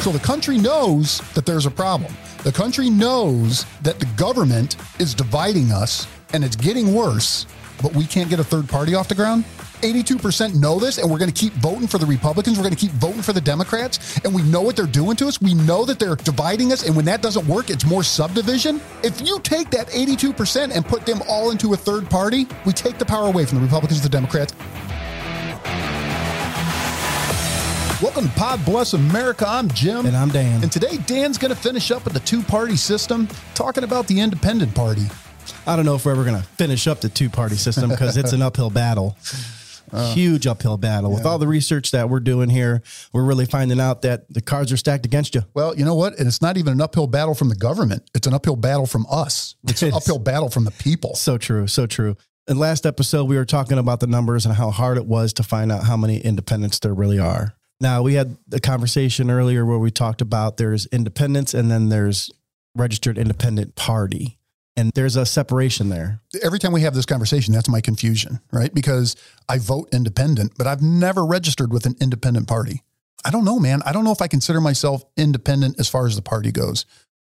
So the country knows that there's a problem. The country knows that the government is dividing us and it's getting worse, but we can't get a third party off the ground. 82% know this, and we're going to keep voting for the Republicans. We're going to keep voting for the Democrats, and we know what they're doing to us. We know that they're dividing us, and when that doesn't work, it's more subdivision. If you take that 82% and put them all into a third party, we take the power away from the Republicans and the Democrats. Welcome to Pod Bless America. I'm Jim. And I'm Dan. And today, Dan's going to finish up with the two party system, talking about the independent party. I don't know if we're ever going to finish up the two party system because it's an uphill battle. Uh, Huge uphill battle. Yeah. With all the research that we're doing here, we're really finding out that the cards are stacked against you. Well, you know what? And it's not even an uphill battle from the government, it's an uphill battle from us. It's an uphill battle from the people. So true. So true. In last episode, we were talking about the numbers and how hard it was to find out how many independents there really are. Now, we had a conversation earlier where we talked about there's independence and then there's registered independent party. And there's a separation there. Every time we have this conversation, that's my confusion, right? Because I vote independent, but I've never registered with an independent party. I don't know, man. I don't know if I consider myself independent as far as the party goes.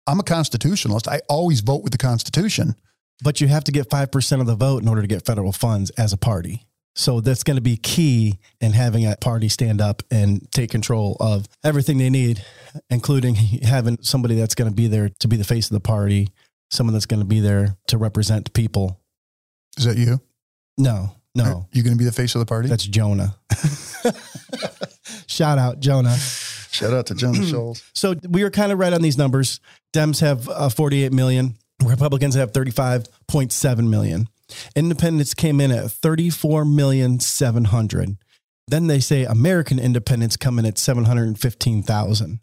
I'm a constitutionalist. I always vote with the Constitution. But you have to get 5% of the vote in order to get federal funds as a party. So that's going to be key in having a party stand up and take control of everything they need, including having somebody that's going to be there to be the face of the party, someone that's going to be there to represent people. Is that you? No, no. Are you going to be the face of the party? That's Jonah. Shout out, Jonah. Shout out to Jonah Scholes. So we were kind of right on these numbers. Dems have uh, 48 million. Republicans have 35.7 million. Independents came in at 34 million 700. Then they say American independents come in at 715,000.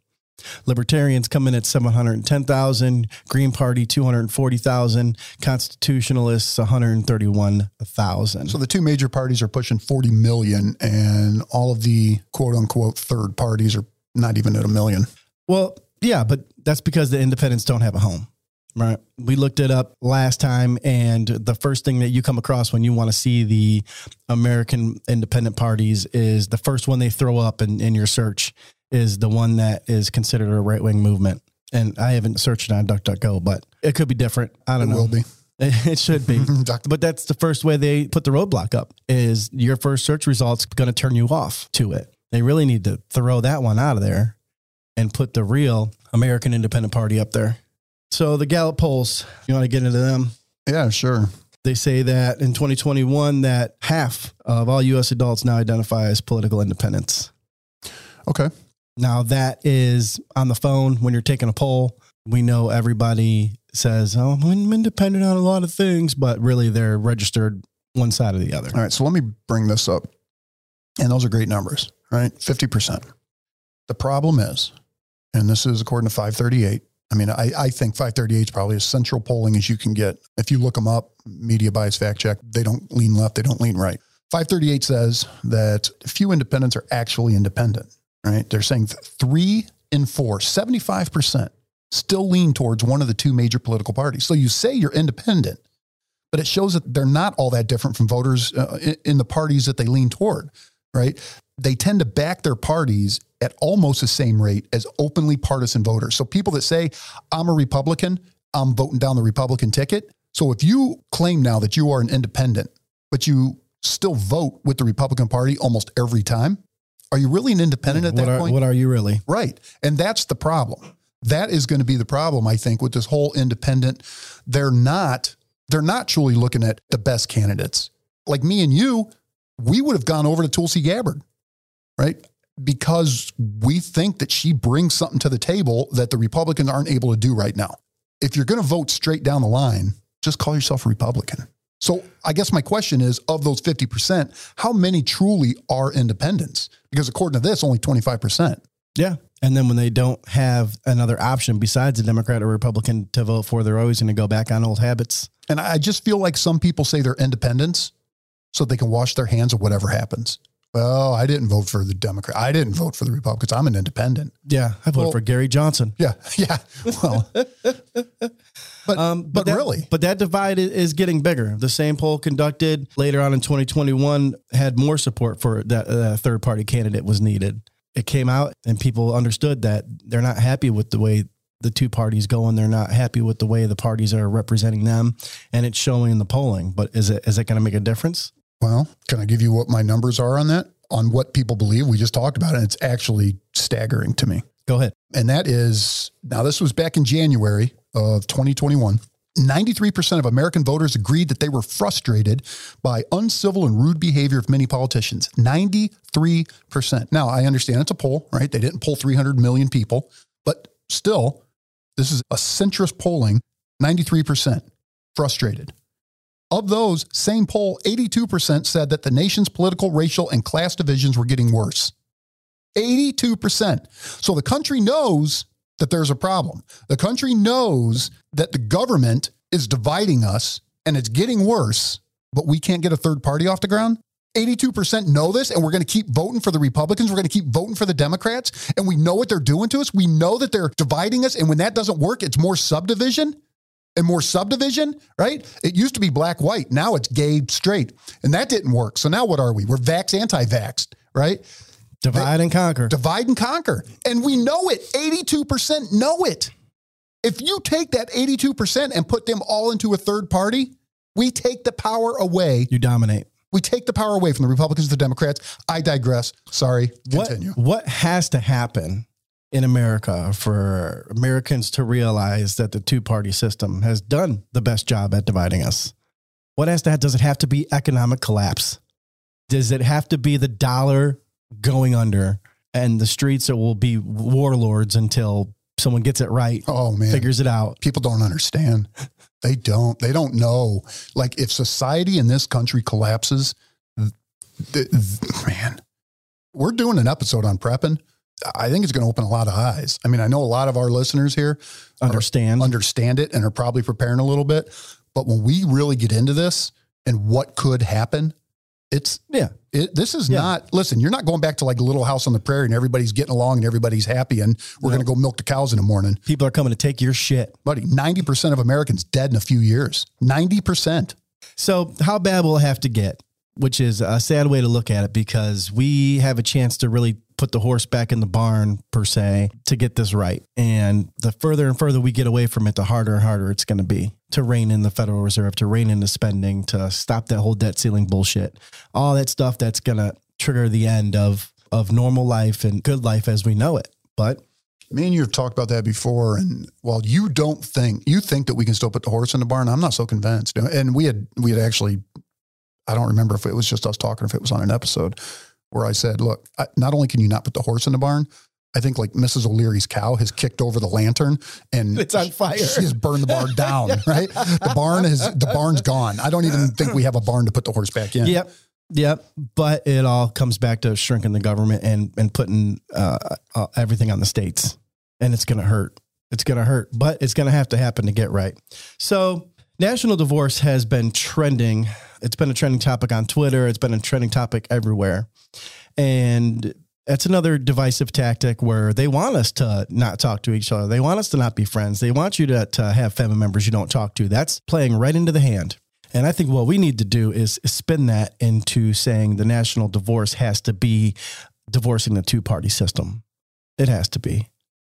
Libertarians come in at 710,000, Green Party 240,000, Constitutionalists 131,000. So the two major parties are pushing 40 million and all of the quote unquote third parties are not even at a million. Well, yeah, but that's because the independents don't have a home. Right. We looked it up last time, and the first thing that you come across when you want to see the American independent parties is the first one they throw up in, in your search is the one that is considered a right wing movement. And I haven't searched on DuckDuckGo, but it could be different. I don't it know. Will be. It should be. but that's the first way they put the roadblock up is your first search results going to turn you off to it. They really need to throw that one out of there and put the real American Independent Party up there. So the Gallup polls, you want to get into them? Yeah, sure. They say that in 2021 that half of all US adults now identify as political independents. Okay. Now that is on the phone when you're taking a poll. We know everybody says, "Oh, I'm independent on a lot of things," but really they're registered one side or the other. All right, so let me bring this up. And those are great numbers, right? 50%. The problem is, and this is according to 538, I mean, I, I think 538 is probably as central polling as you can get. If you look them up, media bias fact check, they don't lean left, they don't lean right. 538 says that few independents are actually independent, right? They're saying three in four, 75% still lean towards one of the two major political parties. So you say you're independent, but it shows that they're not all that different from voters uh, in the parties that they lean toward, right? They tend to back their parties at almost the same rate as openly partisan voters. So people that say, I'm a Republican, I'm voting down the Republican ticket. So if you claim now that you are an independent, but you still vote with the Republican Party almost every time, are you really an independent at what that are, point? What are you really? Right. And that's the problem. That is going to be the problem, I think, with this whole independent. They're not, they're not truly looking at the best candidates. Like me and you, we would have gone over to Tulsi Gabbard, right? Because we think that she brings something to the table that the Republicans aren't able to do right now. If you're going to vote straight down the line, just call yourself a Republican. So I guess my question is of those 50%, how many truly are independents? Because according to this, only 25%. Yeah. And then when they don't have another option besides a Democrat or Republican to vote for, they're always going to go back on old habits. And I just feel like some people say they're independents so they can wash their hands of whatever happens. Well, I didn't vote for the Democrat. I didn't vote for the Republicans. I'm an independent. Yeah, I voted well, for Gary Johnson. Yeah, yeah. Well, but um, but, but that, really, but that divide is getting bigger. The same poll conducted later on in 2021 had more support for that uh, third party candidate was needed. it came out and people understood that they're not happy with the way the two parties go and they're not happy with the way the parties are representing them and it's showing in the polling but is it is it going to make a difference Well, can I give you what my numbers are on that? On what people believe? We just talked about it. And it's actually staggering to me. go ahead And that is now, this was back in January of 2021. 93% of American voters agreed that they were frustrated by uncivil and rude behavior of many politicians. 93%. Now, I understand it's a poll, right? They didn't poll 300 million people, but still, this is a centrist polling 93% frustrated. Of those, same poll, 82% said that the nation's political, racial, and class divisions were getting worse. 82%. So the country knows that there's a problem. The country knows that the government is dividing us and it's getting worse, but we can't get a third party off the ground. 82% know this, and we're going to keep voting for the Republicans. We're going to keep voting for the Democrats, and we know what they're doing to us. We know that they're dividing us, and when that doesn't work, it's more subdivision and more subdivision, right? It used to be black, white. Now it's gay, straight. And that didn't work. So now what are we? We're vax, anti vaxxed, right? divide and conquer Divide and conquer. And we know it. 82% know it. If you take that 82% and put them all into a third party, we take the power away. you dominate We take the power away from the Republicans, the Democrats. I digress. Sorry. what Continue. what has to happen in America for Americans to realize that the two party system has done the best job at dividing us? What has to does it have to be economic collapse? Does it have to be the dollar going under and the streets that will be warlords until someone gets it right, Oh, man. figures it out? people don't understand. They don't. They don't know. Like if society in this country collapses, th- th- man, we're doing an episode on prepping. I think it's going to open a lot of eyes. I mean, I know a lot of our listeners here Understand? understand it and are probably preparing a little bit, but when we really get into this and what could happen, it's yeah. it, this is Yeah. not. Listen, you're not going back to like a little house on the prairie and everybody's getting along and everybody's happy and we're No. going to go milk the cows in the morning People are coming to take your shit. buddy, 90% of Americans dead in a few years. 90%. So, how bad will it have to get? Which is a sad way to look at it because we have a chance to really put the horse back in the barn, per se, to get this right. And the further and further we get away from it, the harder and harder it's going to be to rein in the Federal Reserve, to rein in the spending, to stop that whole debt ceiling bullshit. All that stuff that's going to trigger the end of, of normal life and good life as we know it. But Me and you have talked about that before. And while you don't think, you think that we can still put the horse in the barn, I'm not so convinced. And we had, we had actually, I don't remember if it was just us talking, if it was on an episode where I said, look, I, not only can you not put the horse in the barn, I think like Mrs. O'Leary's cow has kicked over the lantern and It's on fire. She has burned the barn down, right? The barn is, the barn's gone. I don't even think we have a barn to put the horse back in. Yep. Yep. But it all comes back to shrinking the government and, and putting uh, uh, everything on the states. And it's going to hurt. It's going to hurt, but it's going to have to happen to get right. So, national divorce has been trending. It's been a trending topic on Twitter, it's been a trending topic everywhere. And that's another divisive tactic where they want us to not talk to each other. They want us to not be friends. They want you to, to have family members you don't talk to. That's playing right into the hand. And I think what we need to do is spin that into saying the national divorce has to be divorcing the two party system. It has to be.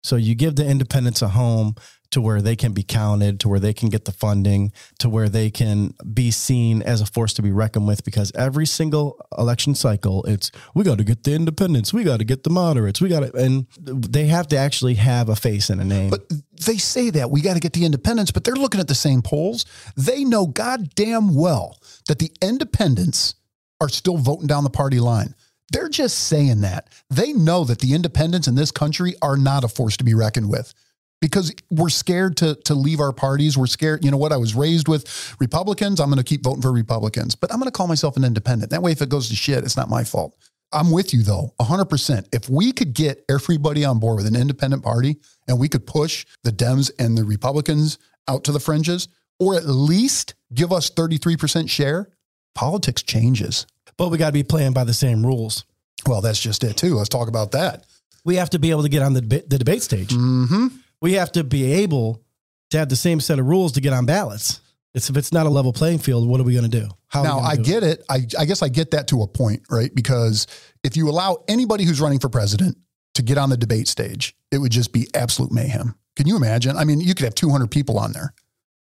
So you give the independents a home to where they can be counted, to where they can get the funding, to where they can be seen as a force to be reckoned with. Because every single election cycle, it's we got to get the independents, we got to get the moderates, we got to, and they have to actually have a face and a name. But they say that we got to get the independents, but they're looking at the same polls. They know goddamn well that the independents are still voting down the party line. They're just saying that. They know that the independents in this country are not a force to be reckoned with because we're scared to, to leave our parties. We're scared. You know what? I was raised with Republicans. I'm going to keep voting for Republicans, but I'm going to call myself an independent. That way, if it goes to shit, it's not my fault. I'm with you though, 100%. If we could get everybody on board with an independent party and we could push the Dems and the Republicans out to the fringes, or at least give us 33% share, politics changes. But we got to be playing by the same rules. Well, that's just it too. Let's talk about that. We have to be able to get on the, deba- the debate stage. hmm we have to be able to have the same set of rules to get on ballots. It's if it's not a level playing field, what are we going to do? How Now, I do it? get it. I, I guess I get that to a point, right? Because if you allow anybody who's running for president to get on the debate stage, it would just be absolute mayhem. Can you imagine? I mean, you could have 200 people on there.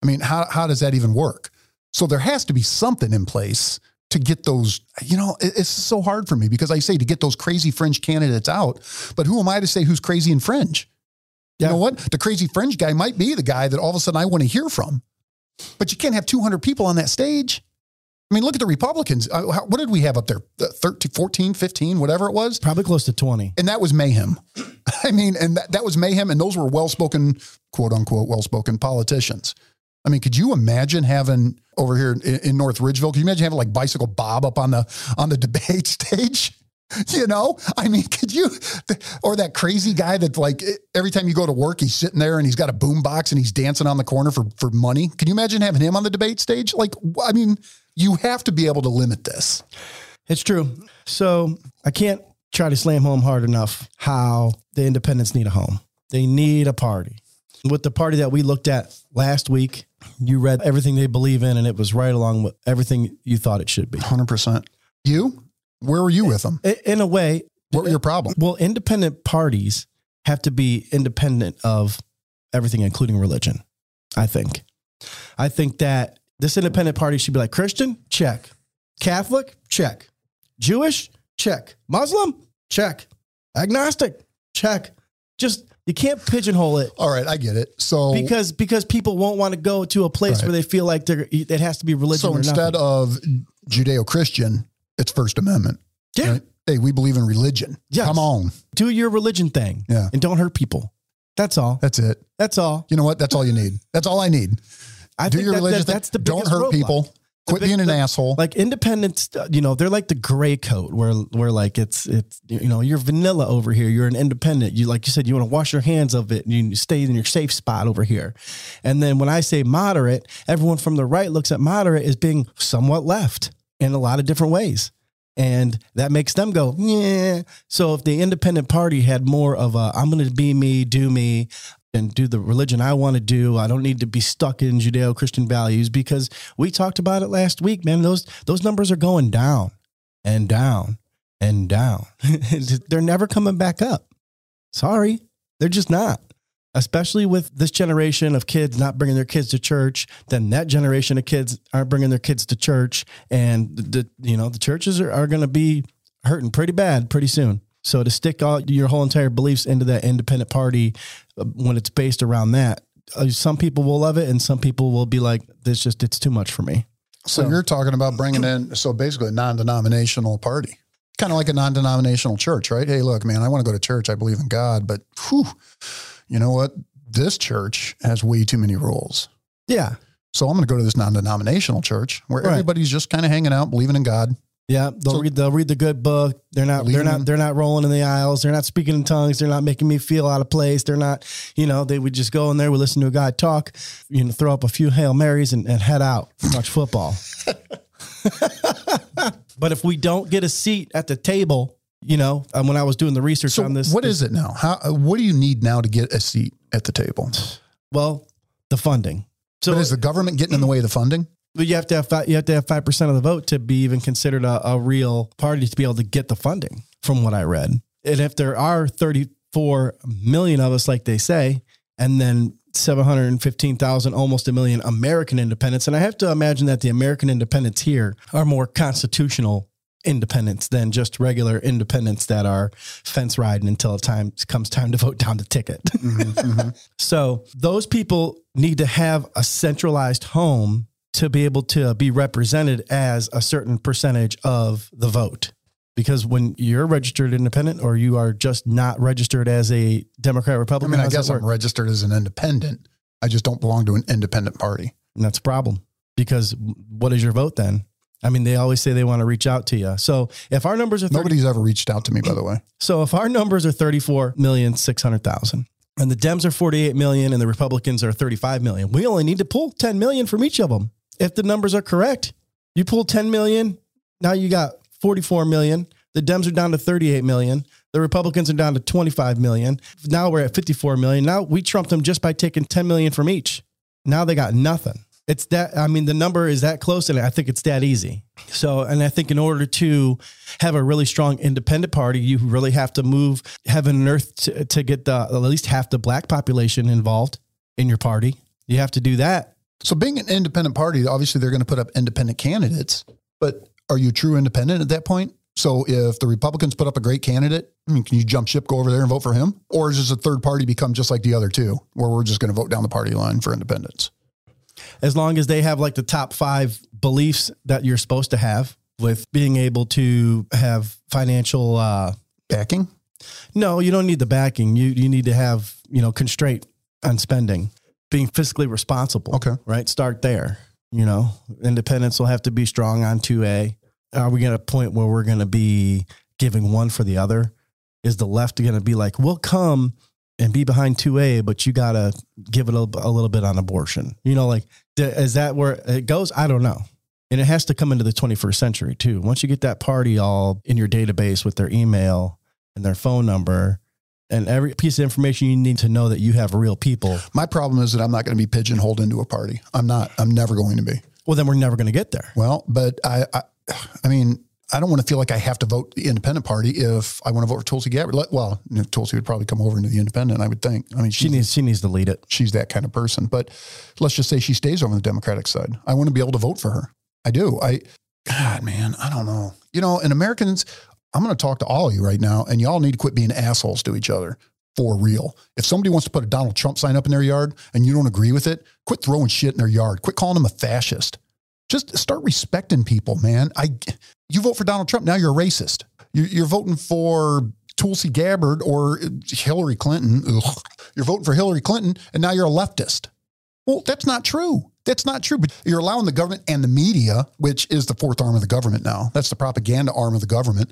I mean, how, how does that even work? So there has to be something in place to get those, you know, it's so hard for me because I say to get those crazy fringe candidates out, but who am I to say who's crazy and fringe? You Yeah. know what? The crazy fringe guy might be the guy that all of a sudden I want to hear from, but you can't have 200 people on that stage. I mean, look at the Republicans. Uh, What did we have up there? Uh, 13, 14, 15, whatever it was Probably close to 20. and that was mayhem. I mean, and that, that was mayhem, and those were well spoken, quote unquote, well spoken politicians. I mean, could you imagine having over here in, in North Ridgeville? Could you imagine having like bicycle Bob up on the on the debate stage? You know, I mean, could you, or that crazy guy that like every time you go to work, he's sitting there and he's got a boom box and he's dancing on the corner for for money. Can you imagine having him on the debate stage? Like, I mean, you have to be able to limit this. It's true. So I can't try to slam home hard enough how the independents need a home. They need a party. With the party that we looked at last week, you read everything they believe in, and it was right along with everything you thought it should be. Hundred percent. You, where were you with them? In a way, What were your problem? well, independent parties have to be independent of everything, including religion. I think. I think that this independent party should be like Christian, check. Catholic, check. Jewish, check. Muslim, check. Agnostic, check. Just you can't pigeonhole it All right, I get it. So because because people won't want to go to a place Right. where they feel like they're it has to be religion. so instead nothing. of Judeo-Christian, it's First Amendment. yeah, right? Hey, we believe in religion. Yes. Come on. do your religion thing. Yeah. and don't hurt people. That's all. That's it. That's all. You know what? That's all you need. That's all I need. I Do your that- religion that- thing. that's the Don't hurt roadblock. people. Quit big- being an the- asshole. like independents you know they're like the gray coat where where like it's it's you know you're vanilla over here. You're an independent. You like you said you want to wash your hands of it and you stay in your safe spot over here. And then when i say moderate everyone from the right looks at moderate as being somewhat left in a lot of different ways. And that makes them go yeah so if the independent party had more of a i'm going to be me do me and do the religion I want to do. I don't need to be stuck in Judeo-Christian values because we talked about it last week, man. Those those numbers are going down and down and down. they're never coming back up. Sorry, they're just not. Especially with this generation of kids not bringing their kids to church, then that generation of kids aren't bringing their kids to church, and the you know the churches are, are going to be hurting pretty bad pretty soon. So to stick all your whole entire beliefs into that independent party uh, when it's based around that, uh, some people will love it, and some people will be like, "This just it's too much for me." so so- you're talking about bringing in, so basically a non-denominational party. Kind of like a non-denominational church, right? Hey, look, man, I want to go to church. I believe in God, but whew, you know what? This church has way too many rules. Yeah, So I'm going to go to this non-denominational church where Right. everybody's just kind of hanging out, believing in God. Yeah. They'll So- read they'll read the good book. They're not they're not in- they're not rolling in the aisles. They're not speaking in tongues. They're not making me feel out of place. They're not you know they would just go in there, we listen to a guy talk, you know, throw up a few hail marys and, and head out watch football. but if we don't get a seat at the table, you know, um, when I was doing the research So on this, what is it now? How? What do you need now to get a seat at the table? well the funding. So So is the government getting in the way of the funding? But you have to have five, you have to have five percent of the vote to be even considered a, a real party to be able to get the funding. From what I read, and if there are thirty four million of us, like they say, and then seven hundred and fifteen thousand, almost a million American independents, and I have to imagine that the American independents here are more constitutional independents than just regular independents that are fence riding until it time comes time to vote down the ticket. Mm-hmm, mm-hmm. So those people need to have a centralized home to be able to be represented as a certain percentage of the vote. Because when you're registered independent or you are just not registered as a Democrat Republican, I mean, I guess I'm registered as an independent. I just don't belong to an independent party. And that's a problem. Because what is your vote then? I mean, they always say they want to reach out to you. So if our numbers are 30, Nobody's ever reached out to me, by the way. So if our numbers are 34 million 600,000 and the Dems are 48 million and the Republicans are 35 million, we only need to pull 10 million from each of them. If the numbers are correct, you pull 10 million, now you got 44 million. The Dems are down to 38 million. The Republicans are down to 25 million. Now we're at 54 million. Now we trumped them just by taking 10 million from each. Now they got nothing. It's that, I mean, the number is that close and I think it's that easy. So, and I think in order to have a really strong independent party, you really have to move heaven and earth to, to get the, at least half the black population involved in your party. You have to do that. So being an independent party, obviously they're going to put up independent candidates, but are you true independent at that point? So if the Republicans put up a great candidate, I mean, can you jump ship, go over there and vote for him? Or is this a third party become just like the other two, where we're just going to vote down the party line for independence? As long as they have like the top five beliefs that you're supposed to have with being able to have financial uh, backing. No, you don't need the backing. You you need to have you know constraint on spending, being fiscally responsible. Okay, right. Start there. You know, independence will have to be strong on two A are we at a point where we're going to be giving one for the other? Is the left going to be like, we'll come and be behind 2A, but you got to give it a, a, little bit on abortion? You know, like, is that where it goes? I don't know. And it has to come into the 21st century too. Once you get that party all in your database with their email and their phone number, and every piece of information you need to know that you have real people. My problem is that I'm not going to be pigeonholed into a party. I'm not. I'm never going to be. Well, then we're never going to get there. Well, but I, I I mean, I don't want to feel like I have to vote the independent party if I want to vote for Tulsi Gabbard. Well, you know, Tulsi would probably come over into the independent, I would think. I mean, she needs she needs to lead it. She's that kind of person. But let's just say she stays over on the Democratic side. I want to be able to vote for her. I do. I, God, man, I don't know. You know, and Americans, I'm going to talk to all of you right now, and y'all need to quit being assholes to each other for real. If somebody wants to put a Donald Trump sign up in their yard and you don't agree with it, quit throwing shit in their yard. Quit calling them a fascist just start respecting people, man. I, you vote for Donald Trump, now you're a racist. You're, voting for Tulsi Gabbard or Hillary Clinton. Ugh. You're voting for Hillary Clinton, and now you're a leftist. Well, that's not true. That's not true. But you're allowing the government and the media, which is the fourth arm of the government now, that's the propaganda arm of the government,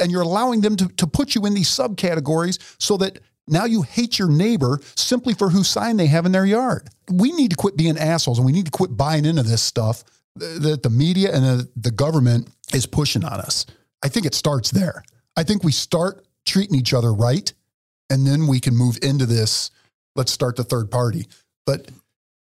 and you're allowing them to, to put you in these subcategories so that now you hate your neighbor simply for whose sign they have in their yard. We need to quit being assholes and we need to quit buying into this stuff that the media and the, the government is pushing on us. I think it starts there. I think we start treating each other right, and then we can move into this. Let's start the third party. But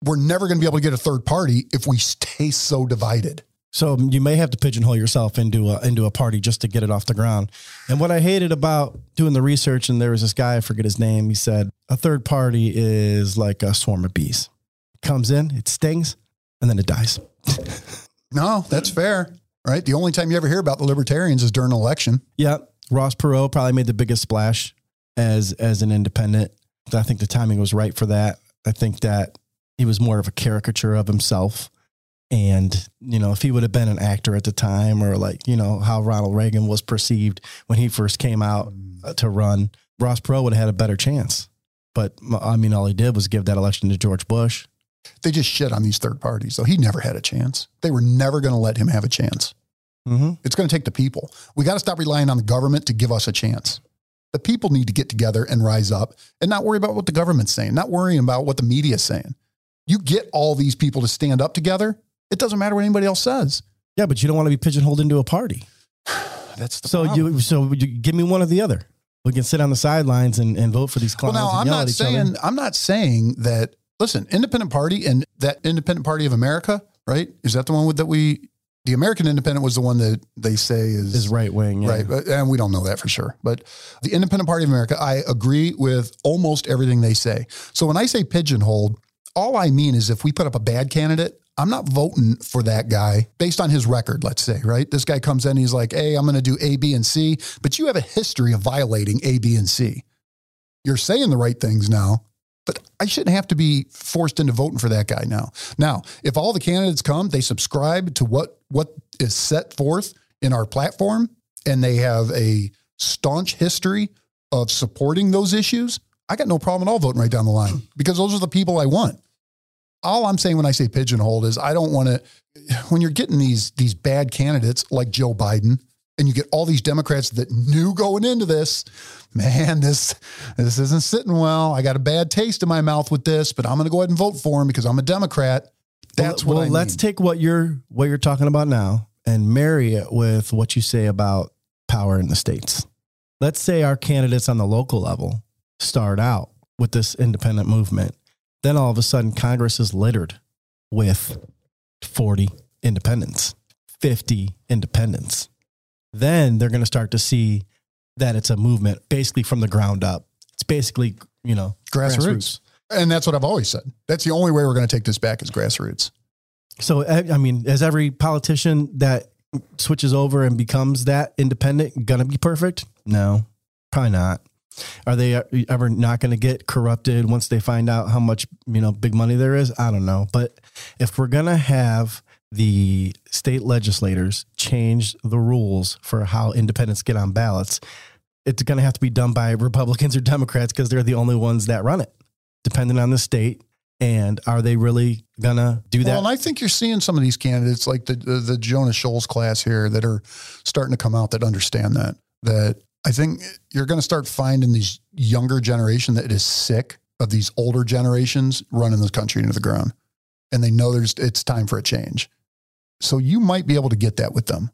we're never going to be able to get a third party if we stay so divided. So um, you may have to pigeonhole yourself into a into a party just to get it off the ground. And what I hated about doing the research, and there was this guy, I forget his name, he said a third party is like a swarm of bees. It comes in, it stings, and then it dies. no, that's fair. Right. The only time you ever hear about the libertarians is during an election. Yeah. Ross Perot probably made the biggest splash as as an independent. I think the timing was right for that. I think that he was more of a caricature of himself. And, you know, if he would have been an actor at the time or like, you know, how Ronald Reagan was perceived when he first came out uh, to run, Ross Perot would have had a better chance. But I mean, all he did was give that election to George Bush. They just shit on these third parties. So he never had a chance. They were never going to let him have a chance. Mm-hmm. It's going to take the people. We got to stop relying on the government to give us a chance. The people need to get together and rise up and not worry about what the government's saying, not worrying about what the media's saying. You get all these people to stand up together. It doesn't matter what anybody else says. Yeah, but you don't want to be pigeonholed into a party. That's so problem. you so you give me one or the other. We can sit on the sidelines and, and vote for these clowns. Well, now I'm not saying I'm not saying that listen, independent party and that independent party of America, right? Is that the one with, that we, the American independent was the one that they say is, is right wing. Yeah. Right. But, and we don't know that for sure. But the independent party of America, I agree with almost everything they say. So when I say pigeonholed, all I mean is if we put up a bad candidate, I'm not voting for that guy based on his record, let's say, right? This guy comes in, he's like, hey, I'm going to do A, B, and C, but you have a history of violating A, B, and C. You're saying the right things now, but I shouldn't have to be forced into voting for that guy now. Now, if all the candidates come, they subscribe to what what is set forth in our platform, and they have a staunch history of supporting those issues, I got no problem at all voting right down the line because those are the people I want. All I'm saying when I say pigeonholed is I don't want to. When you're getting these these bad candidates like Joe Biden, and you get all these Democrats that knew going into this, man, this this isn't sitting well. I got a bad taste in my mouth with this, but I'm going to go ahead and vote for him because I'm a Democrat. That's well, what well, I let's take what you're what you're talking about now and marry it with what you say about power in the states. Let's say our candidates on the local level start out with this independent movement. Then all of a sudden Congress is littered with 40 independents, 50 independents. Then they're going to start to see that it's a movement basically from the ground up. It's basically, you know, Grassroots. And that's what I've always said. That's the only way we're going to take this back is grassroots. So, I I mean, is every politician that switches over and becomes that independent going to be perfect? No, probably not. Are they ever not going to get corrupted once they find out how much, you know, big money there is? I don't know. But if we're going to have the state legislators change the rules for how independents get on ballots, it's going to have to be done by Republicans or Democrats because they're the only ones that run it, depending on the state. And are they really going to do that? Well, and I think you're seeing some of these candidates like the, the the Jonas Scholes class here that are starting to come out that understand that. That I think you're going to start finding these younger generation that is sick of these older generations running this country into the ground, and they know there's it's time for a change. So you might be able to get that with them.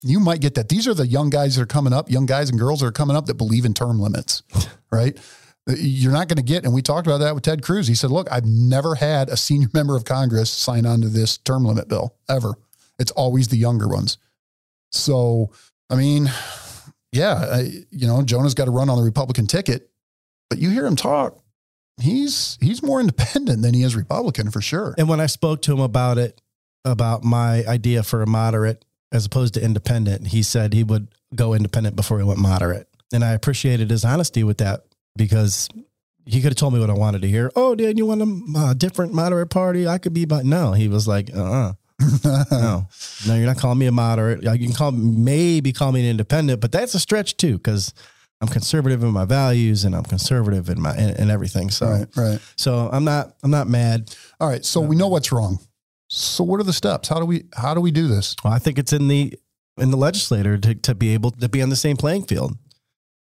You might get that. These are the young guys that are coming up, young guys and girls that are coming up that believe in term limits, right? Uh, you're not going to get, and we talked about that with Ted Cruz. He said, Look, I've never had a senior member of Congress sign on to this term limit bill ever. It's always the younger ones. So, I mean, yeah, I, you know, Jonah's got to run on the Republican ticket, but you hear him talk. He's he's more independent than he is Republican for sure. And when I spoke to him about it, about my idea for a moderate as opposed to independent, he said he would go independent before he went moderate. And I appreciated his honesty with that because he could have told me what I wanted to hear. Oh, Dan, you want a uh, different moderate party? I could be, but no, he was like, uh uh no, no, you're not calling me a moderate. You can call maybe call me an independent, but that's a stretch too because I'm conservative in my values and I'm conservative in my in, in everything. So, right, right. so I'm not I'm not mad. All right. So we know what's wrong. So what are the steps? How do we how do we do this? Well, I think it's in the in the legislator to to be able to be on the same playing field.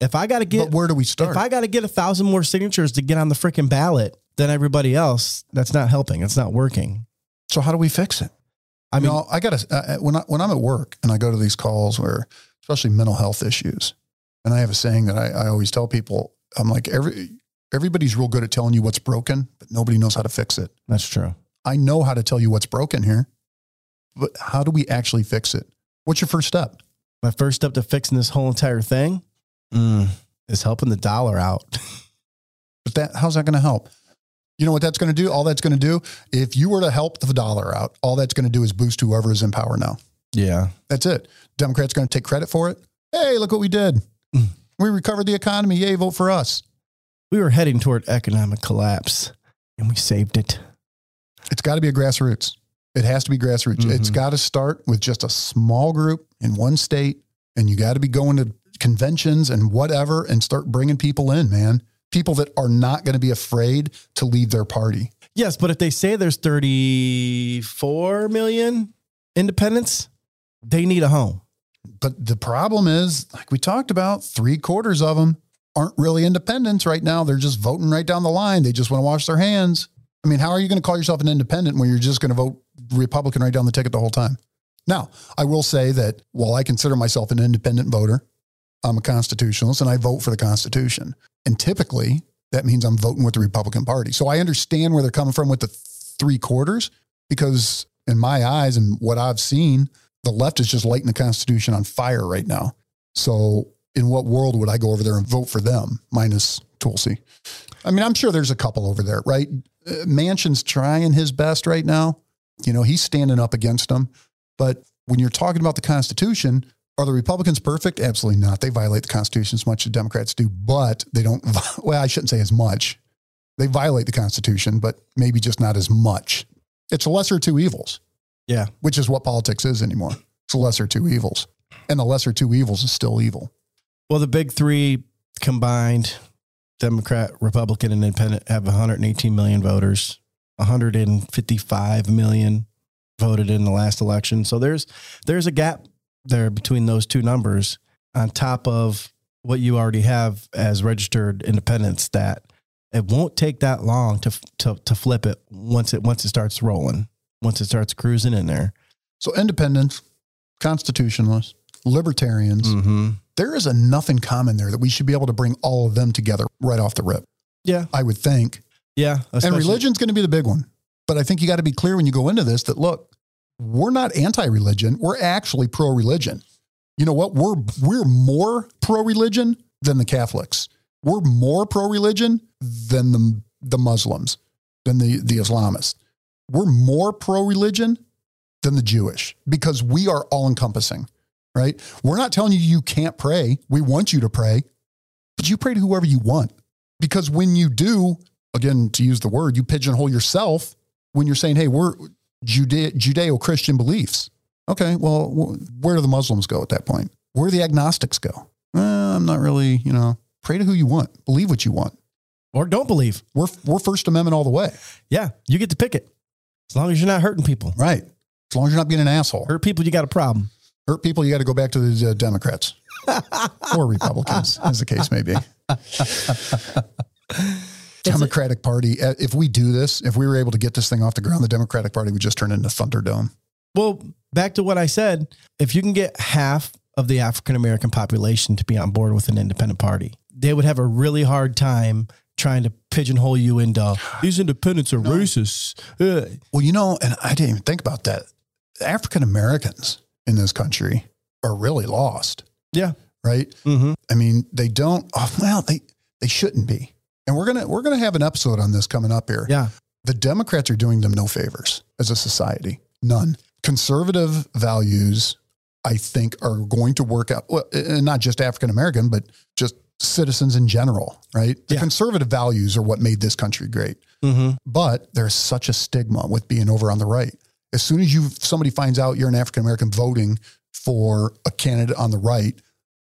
If I got to get But where do we start? if I got to get a thousand more signatures to get on the freaking ballot than everybody else, that's not helping. It's not working. so how do we fix it? I mean, I got to uh, when I when I'm at work and I go to these calls where, especially mental health issues, and I have a saying that I, I always tell people. I'm like every everybody's real good at telling you what's broken, but nobody knows how to fix it. that's true. I know how to tell you what's broken here, but how do we actually fix it? What's your first step? My first step to fixing this whole entire thing mm, is helping the dollar out. But that how's that going to help? You know what that's going to do? All that's going to do, if you were to help the dollar out, all that's going to do is boost whoever is in power now. yeah. That's it. Democrats going to take credit for it. Hey, look what we did. Mm. We recovered the economy. Yay, vote for us. We were heading toward economic collapse and we saved it. It's got to be a grassroots. It has to be grassroots. It's Mhm. got to start with just a small group in one state, and you got to be going to conventions and whatever and start bringing people in, man. People that are not going to be afraid to leave their party. Yes, but if they say there's 34 million independents, they need a home. But the problem is, like we talked about, three quarters of them aren't really independents right now. They're just voting right down the line. They just want to wash their hands. I mean, how are you going to call yourself an independent when you're just going to vote Republican right down the ticket the whole time? Now, I will say that while I consider myself an independent voter, I'm a constitutionalist and I vote for the Constitution. And typically, that means I'm voting with the Republican Party. So I understand where they're coming from with the three quarters because, in my eyes and what I've seen, the left is just lighting the Constitution on fire right now. So, in what world would I go over there and vote for them minus Tulsi? I mean, I'm sure there's a couple over there, right? Uh, Manchin's trying his best right now. You know, he's standing up against them. But when you're talking about the Constitution, are the Republicans perfect? Absolutely not. They violate the Constitution as much as Democrats do, but they don't. Well, I shouldn't say as much. They violate the Constitution, but maybe just not as much. It's a lesser two evils Yeah. which is what politics is anymore. It's the lesser two evils. And the lesser two evils is still evil. Well, the big three combined, Democrat, Republican, and Independent, have 118 million voters. 155 million voted in the last election. So there's there's a gap there between those two numbers on top of what you already have as registered independents that it won't take that long to to to flip it once it once it starts rolling, once it starts cruising in there. So independents, constitutionalists, libertarians, Mm-hmm. there is enough in common there that we should be able to bring all of them together right off the rip. Yeah. I would think. Yeah. And religion's going to be the big one. But I think you got to be clear when you go into this that look, we're not anti-religion. We're actually pro-religion. You know what? We're we're more pro-religion than the Catholics. We're more pro-religion than the the Muslims, than the the Islamists. We're more pro-religion than the Jewish because we are all-encompassing, right? We're not telling you you can't pray. We want you to pray, but you pray to whoever you want. Because when you do, again, to use the word, you pigeonhole yourself when you're saying, hey, we're Jude- Judeo Christian beliefs. Okay, well, where do the Muslims go at that point? Where do the agnostics go? Eh, I'm not really, you know, pray to who you want, believe what you want. Or don't believe. We're, we're First Amendment all the way. Yeah, you get to pick it. As long as you're not hurting people. Right. As long as you're not being an asshole. Hurt people, you got a problem. Hurt people, you got to go back to the uh, Democrats or Republicans, as the case may be. Democratic Party. uh, If we do this, if we were able to get this thing off the ground, the Democratic Party would just turn into Thunderdome. Well, back to what I said. If you can get half of the African American population to be on board with an independent party, they would have a really hard time trying to pigeonhole you into these independents are racist. Uh, Well, you know, and I didn't even think about that. African Americans in this country are really lost, yeah. right? Mm-hmm. I mean, they don't. Oh, well, they they shouldn't be. And we're gonna we're gonna have an episode on this coming up here. Yeah. The Democrats are doing them no favors as a society. None. Conservative values, I think, are going to work out. Well, and not just African American, but just citizens in general, right? The Yeah. conservative values are what made this country great. Mm-hmm. But there's such a stigma with being over on the right. As soon as you somebody finds out you're an African American voting for a candidate on the right,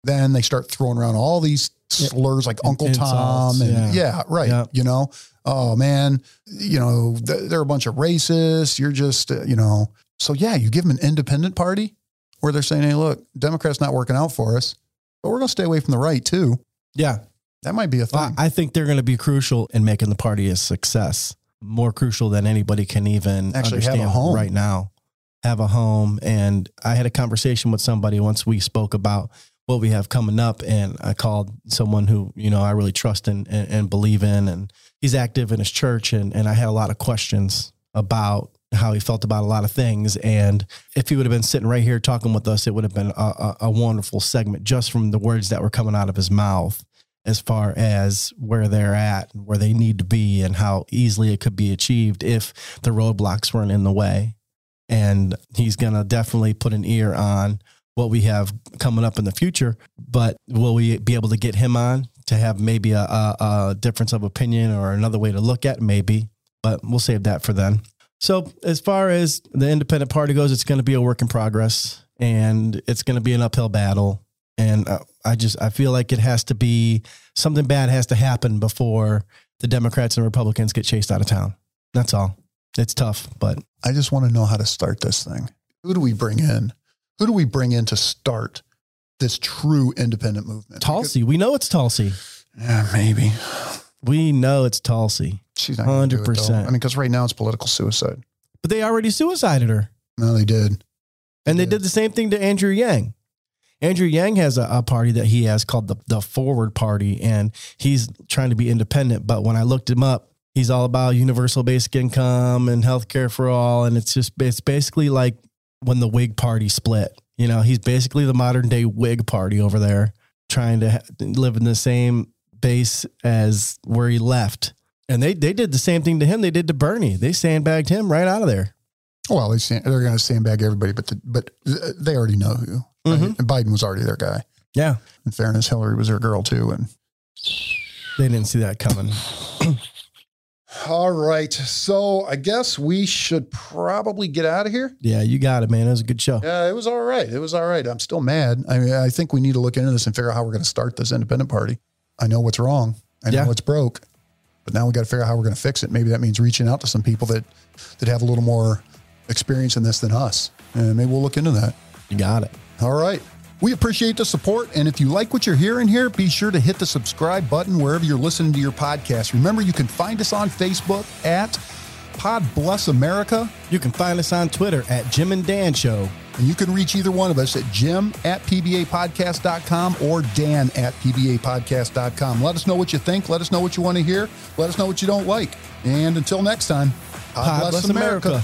then they start throwing around all these slurs like Uncle Tom and yeah. yeah, right. Yeah. You know, oh man, you know th- they're a bunch of racists. You're just uh, you know. So yeah, you give them an independent party where they're saying, hey, look, Democrats not working out for us, but we're going to stay away from the right too. Yeah. That might be a thing. Well, I think they're going to be crucial in making the party a success. More crucial than anybody can even Actually have a understand home. right now. Have a home. And I had a conversation with somebody once we spoke about what we have coming up. And I called someone who, you know, I really trust and, and, and believe in. And he's active in his church. And, and I had a lot of questions about how he felt about a lot of things. And if he would have been sitting right here talking with us, it would have been a, a, a wonderful segment just from the words that were coming out of his mouth as far as where they're at and where they need to be and how easily it could be achieved if the roadblocks weren't in the way. And he's going to definitely put an ear on what we have coming up in the future. But will we be able to get him on to have maybe a, a, a difference of opinion or another way to look at maybe? But we'll save that for then. So as far as the independent party goes, it's going to be a work in progress and it's going to be an uphill battle. And uh, I just I feel like it has to be something bad has to happen before the Democrats and Republicans get chased out of town. That's all. It's tough, but I just want to know how to start this thing. Who do we bring in? Who do we bring in to start this true independent movement? Tulsi, we know it's Tulsi. Yeah, maybe. We know it's Tulsi, She's not gonna do it, though. 100%. I mean, because right now it's political suicide. but they already suicided her. No, they did. And they Yeah. did the same thing to Andrew Yang. Andrew Yang has a, a party that he has called the, the Forward Party, and he's trying to be independent. But when I looked him up, he's all about universal basic income and healthcare for all. And it's just, it's basically like when the Whig Party split. You know, he's basically the modern day Whig Party over there, trying to ha- live in the same base as where he left. And they, they did the same thing to him they did to Bernie. They sandbagged him right out of there. Well, they stand, they're going to sandbag everybody, but the, but they already know who. right? Mhm. And Biden was already their guy. Yeah. In fairness, Hillary was their girl too. And They didn't see that coming. all right, so I guess we should probably get out of here. Yeah, you got it, man. It was a good show. Yeah, it was all right. It was all right. I'm still mad. I mean, I think we need to look into this and figure out how we're going to start this independent party. I know what's wrong. I know Yeah. what's broke, but now we got to figure out how we're going to fix it. Maybe that means reaching out to some people that that have a little more experience in this than us, and maybe we'll look into that. You got it. All right. We appreciate the support. And if you like what you're hearing here, be sure to hit the subscribe button wherever you're listening to your podcast. Remember, you can find us on Facebook at Pod Bless America. You can find us on Twitter at Jim and Dan Show. And you can reach either one of us at jim at pbapodcast.com or dan at pbapodcast.com. Let us know what you think. Let us know what you want to hear. Let us know what you don't like. And until next time, God bless America.